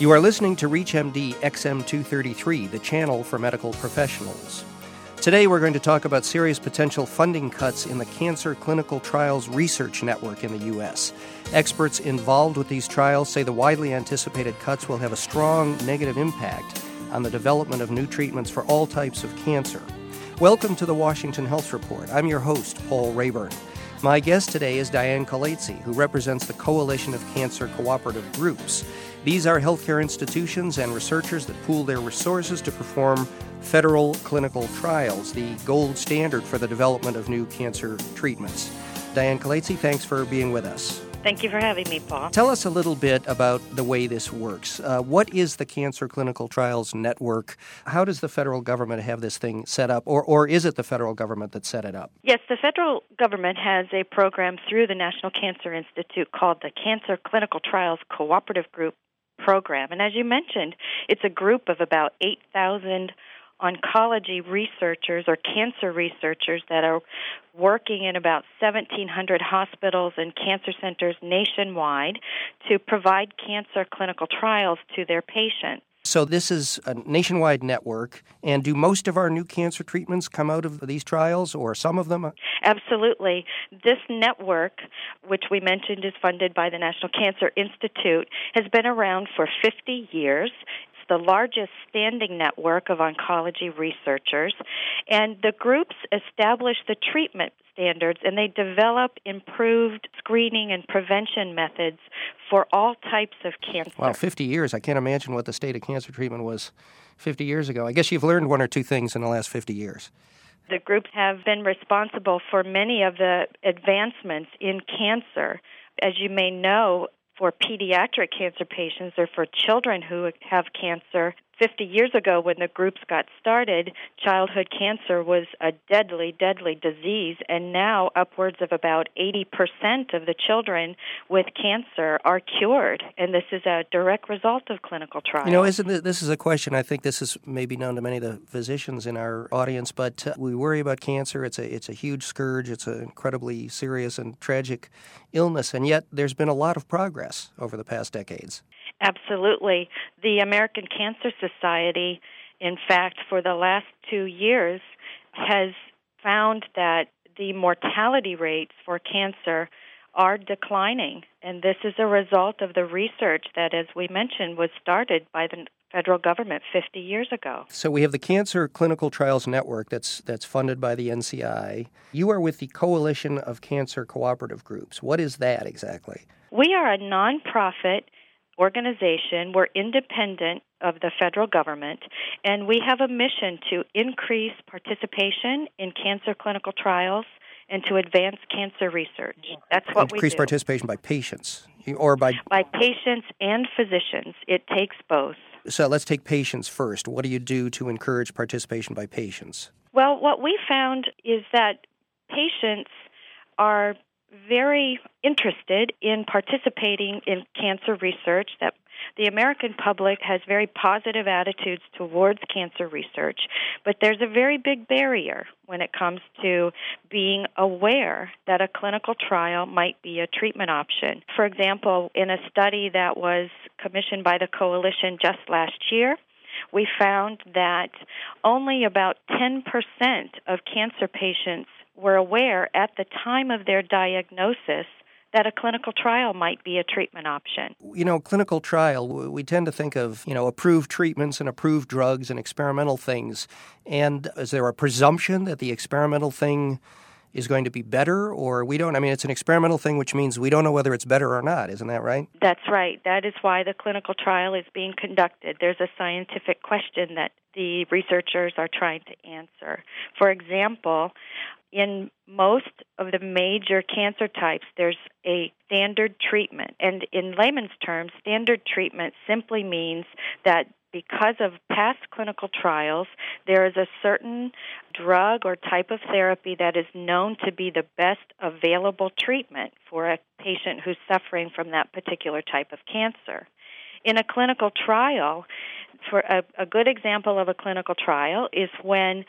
You are listening to ReachMD XM233, the channel for medical professionals. Today, we're going to talk about serious potential funding cuts in the Cancer Clinical Trials Research Network in the U.S. Experts involved with these trials say the widely anticipated cuts will have a strong negative impact on the development of new treatments for all types of cancer. Welcome to the Washington Health Report. I'm your host, Paul Raeburn. My guest today is Diane Colatesy, who represents the Coalition of Cancer Cooperative Groups. These are healthcare institutions and researchers that pool their resources to perform federal clinical trials, the gold standard for the development of new cancer treatments. Diane Colatesy, thanks for being with us. Thank you for having me, Paul. Tell us a little bit about the way this works. Uh, what is the Cancer Clinical Trials Network? How does the federal government have this thing set up, or, or is it the federal government that set it up? Yes, the federal government has a program through the National Cancer Institute called the Cancer Clinical Trials Cooperative Group Program. And as you mentioned, it's a group of about 8,000 oncology researchers or cancer researchers that are working in about 1,700 hospitals and cancer centers nationwide to provide cancer clinical trials to their patients. So, this is a nationwide network, and do most of our new cancer treatments come out of these trials, or some of them? Absolutely. This network, which we mentioned is funded by the National Cancer Institute, has been around for 50 years the largest standing network of oncology researchers, and the groups establish the treatment standards and they develop improved screening and prevention methods for all types of cancer. Wow, 50 years. I can't imagine what the state of cancer treatment was 50 years ago. I guess you've learned one or two things in the last 50 years. The groups have been responsible for many of the advancements in cancer. As you may know, for pediatric cancer patients or for children who have cancer, 50 years ago when the groups got started, childhood cancer was a deadly, deadly disease, and now upwards of about 80% of the children with cancer are cured, and this is a direct result of clinical trials. You know, isn't it, this is a question, I think this is maybe known to many of the physicians in our audience, but uh, we worry about cancer. It's a, it's a huge scourge, it's an incredibly serious and tragic illness, and yet there's been a lot of progress over the past decades. Absolutely. The American Cancer Society, in fact, for the last two years, has found that the mortality rates for cancer are declining. And this is a result of the research that, as we mentioned, was started by the federal government 50 years ago. So we have the Cancer Clinical Trials Network that's that's funded by the NCI. You are with the Coalition of Cancer Cooperative Groups. What is that exactly? We are a nonprofit organization. We're independent of the federal government, and we have a mission to increase participation in cancer clinical trials and to advance cancer research. That's what increase we do. Increase participation by patients or by by patients and physicians. It takes both. So let's take patients first. What do you do to encourage participation by patients? Well, what we found is that patients are very interested in participating in cancer research that the American public has very positive attitudes towards cancer research, but there's a very big barrier when it comes to being aware that a clinical trial might be a treatment option. For example, in a study that was commissioned by the coalition just last year, we found that only about 10% of cancer patients were aware at the time of their diagnosis that a clinical trial might be a treatment option. You know, clinical trial, we tend to think of, you know, approved treatments and approved drugs and experimental things. And is there a presumption that the experimental thing is going to be better or we don't I mean it's an experimental thing which means we don't know whether it's better or not, isn't that right? That's right. That is why the clinical trial is being conducted. There's a scientific question that the researchers are trying to answer. For example, in most of the major cancer types, there's a standard treatment. And in layman's terms, standard treatment simply means that because of past clinical trials, there is a certain drug or type of therapy that is known to be the best available treatment for a patient who's suffering from that particular type of cancer. In a clinical trial, for a, a good example of a clinical trial is when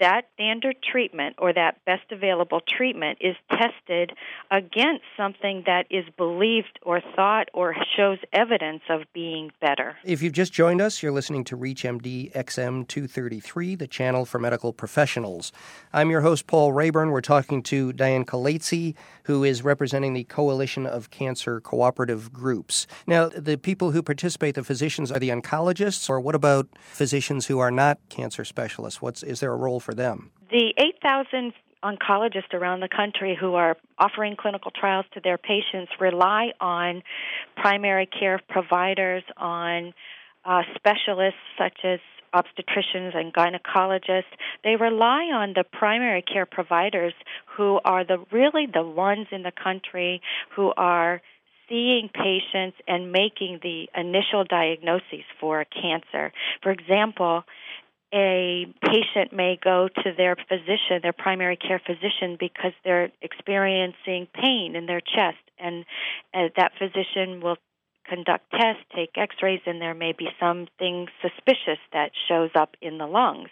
that standard treatment or that best available treatment is tested against something that is believed or thought or shows evidence of being better. If you've just joined us, you're listening to ReachMD XM 233, the channel for medical professionals. I'm your host, Paul Raeburn. We're talking to Diane Kalatzy, who is representing the Coalition of Cancer Cooperative Groups. Now, the people who participate, the physicians, are the oncologists, or what about physicians who are not cancer specialists? What's is there a role for them? The 8,000 oncologists around the country who are offering clinical trials to their patients rely on primary care providers, on uh, specialists such as obstetricians and gynecologists. They rely on the primary care providers who are the really the ones in the country who are seeing patients and making the initial diagnoses for cancer. For example, a patient may go to their physician, their primary care physician, because they're experiencing pain in their chest, and uh, that physician will conduct tests, take x rays, and there may be something suspicious that shows up in the lungs.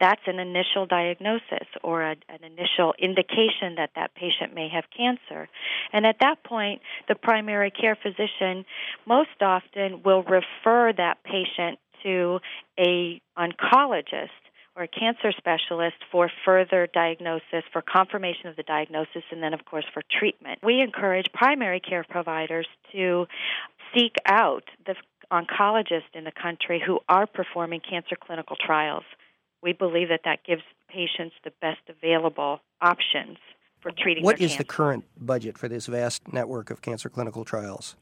That's an initial diagnosis or a, an initial indication that that patient may have cancer. And at that point, the primary care physician most often will refer that patient to a oncologist or a cancer specialist for further diagnosis, for confirmation of the diagnosis, and then, of course, for treatment. We encourage primary care providers to seek out the oncologists in the country who are performing cancer clinical trials. We believe that that gives patients the best available options for treating. What is cancer. the current budget for this vast network of cancer clinical trials?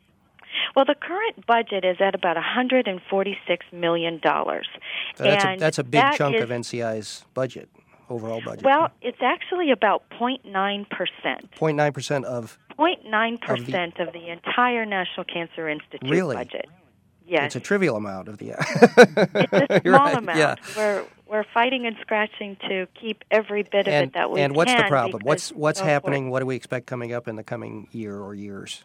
Well, the current budget is at about $146 million. So that's, and a, that's a big that chunk is, of NCI's budget, overall budget. Well, it's actually about 0.9%. 0.9% of 0.9% of the entire National Cancer Institute Really? budget. Yes. It's a trivial amount of the. It's a small right, amount. Yeah. We're we're fighting and scratching to keep every bit of And, it that we can. and what's the problem? What's what's happening? What do we expect coming up in the coming year or years?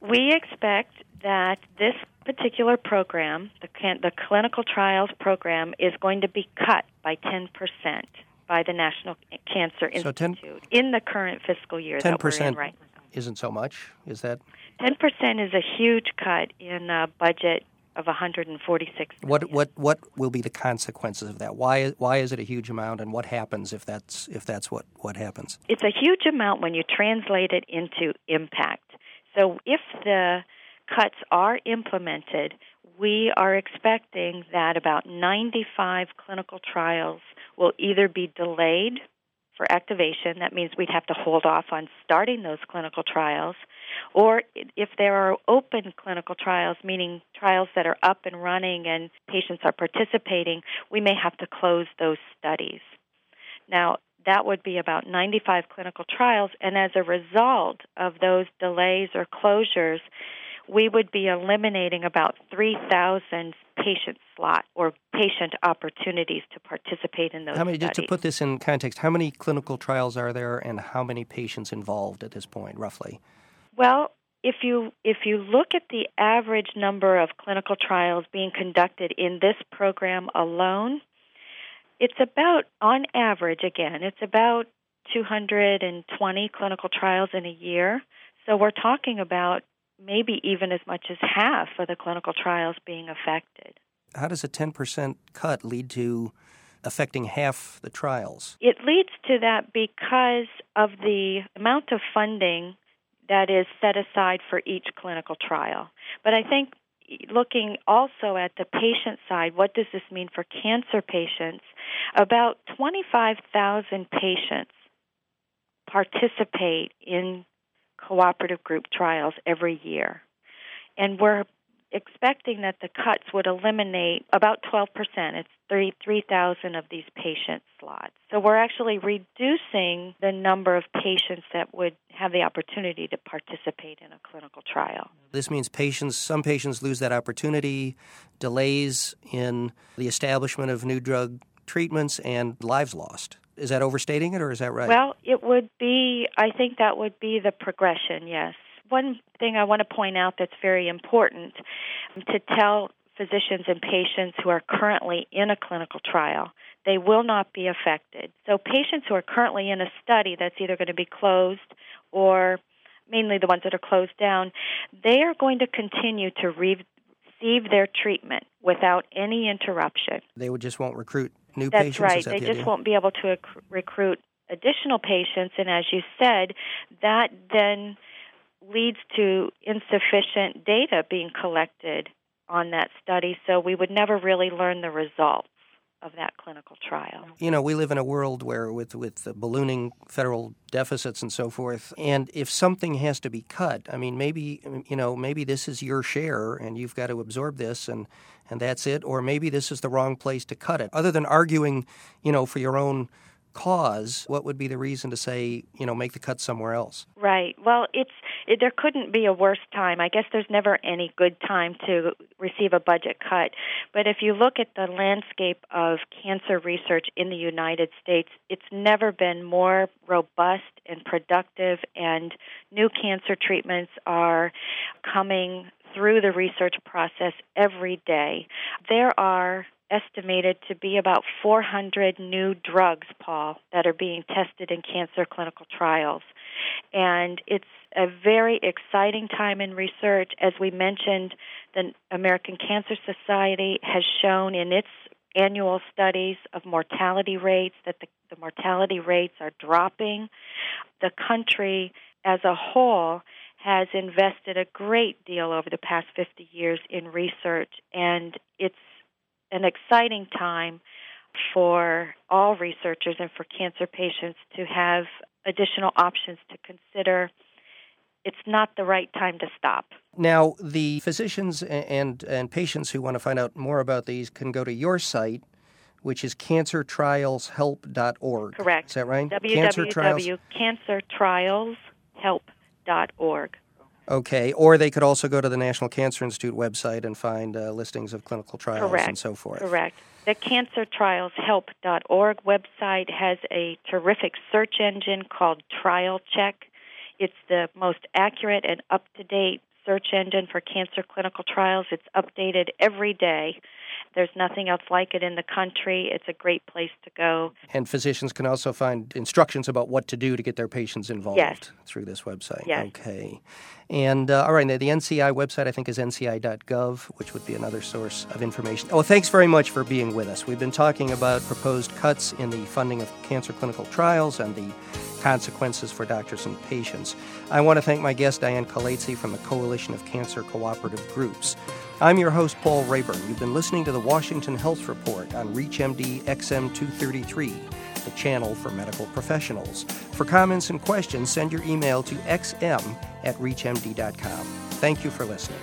We expect that this particular program, the can, the clinical trials program, is going to be cut by 10% by the National Cancer So 10 Institute in the current fiscal year Ten that we're in right now. isn't so much. Is that 10% is a huge cut in a budget of 146 what? What what will be the consequences of that? Why why is it a huge amount, and what happens if that's if that's what what happens? It's a huge amount when you translate it into impact. So if the cuts are implemented, we are expecting that about 95 clinical trials will either be delayed for activation, that means we'd have to hold off on starting those clinical trials, or if there are open clinical trials, meaning trials that are up and running and patients are participating, we may have to close those studies. Now, that would be about 95 clinical trials, and as a result of those delays or closures, we would be eliminating about 3,000 patient slot or patient opportunities to participate in those How many? Just to put this in context, how many clinical trials are there, and how many patients involved at this point, roughly? Well, if you if you look at the average number of clinical trials being conducted in this program alone, it's about on average again, it's about 220 clinical trials in a year. So we're talking about maybe even as much as half of the clinical trials being affected. How does a ten percent cut lead to affecting half the trials? It leads to that because of the amount of funding that is set aside for each clinical trial. But I think looking also at the patient side, what does this mean for cancer patients? About 25,000 patients participate in cooperative group trials every year. And we're expecting that the cuts would eliminate about 12%. It's 33,000 of these patient slots. So we're actually reducing the number of patients that would have the opportunity to participate in a clinical trial. This means patients, some patients lose that opportunity, delays in the establishment of new drug treatments, and lives lost. Is that overstating it, or is that right? Well, it would be, I think that would be the progression, yes. One thing I want to point out that's very important um, to tell physicians and patients who are currently in a clinical trial they will not be affected. So patients who are currently in a study that's either going to be closed or mainly the ones that are closed down, they are going to continue to re- receive their treatment without any interruption. They would just won't recruit new That's patients. That's right. That they the just idea? won't be able to recruit additional patients, and as you said, that then leads to insufficient data being collected on that study, so we would never really learn the results of that clinical trial. You know, we live in a world where, with with ballooning federal deficits and so forth, and if something has to be cut, I mean, maybe you know, maybe this is your share, and you've got to absorb this, and and that's it, or maybe this is the wrong place to cut it. Other than arguing, you know, for your own cause, what would be the reason to say, you know, make the cut somewhere else? Right. Well, it's it, there couldn't be a worse time. I guess there's never any good time to receive a budget cut. But if you look at the landscape of cancer research in the United States, it's never been more robust and productive and new cancer treatments are coming through the research process every day. There are estimated to be about 400 new drugs, Paul, that are being tested in cancer clinical trials. And it's a very exciting time in research. As we mentioned, the American Cancer Society has shown in its annual studies of mortality rates that the, the mortality rates are dropping. The country as a whole has invested a great deal over the past 50 years in research, and it's an exciting time for all researchers and for cancer patients to have additional options to consider. It's not the right time to stop. Now, the physicians and and patients who want to find out more about these can go to your site, which is cancertrialshelp.org. Correct. Is that right? Cancer Trials- www.cancertrialshelp.org. Okay, or they could also go to the National Cancer Institute website and find uh, listings of clinical trials Correct. and so forth. Correct. The cancertrialshelp.org website has a terrific search engine called Trial Check. It's the most accurate and up to date search engine for cancer clinical trials. It's updated every day. There's nothing else like it in the country. It's a great place to go. And physicians can also find instructions about what to do to get their patients involved Yes. through this website. Yes. Okay. And uh, all right, the, the NCI website I think is nci.gov, which would be another source of information. Oh, thanks very much for being with us. We've been talking about proposed cuts in the funding of cancer clinical trials and the consequences for doctors and patients. I want to thank my guest, Diane Colatzi from the Coalition of Cancer Cooperative Groups. I'm your host, Paul Raeburn. You've been listening to the Washington Health Report on ReachMD XM 233, the channel for medical professionals. For comments and questions, send your email to xm at reachmd.com. Thank you for listening.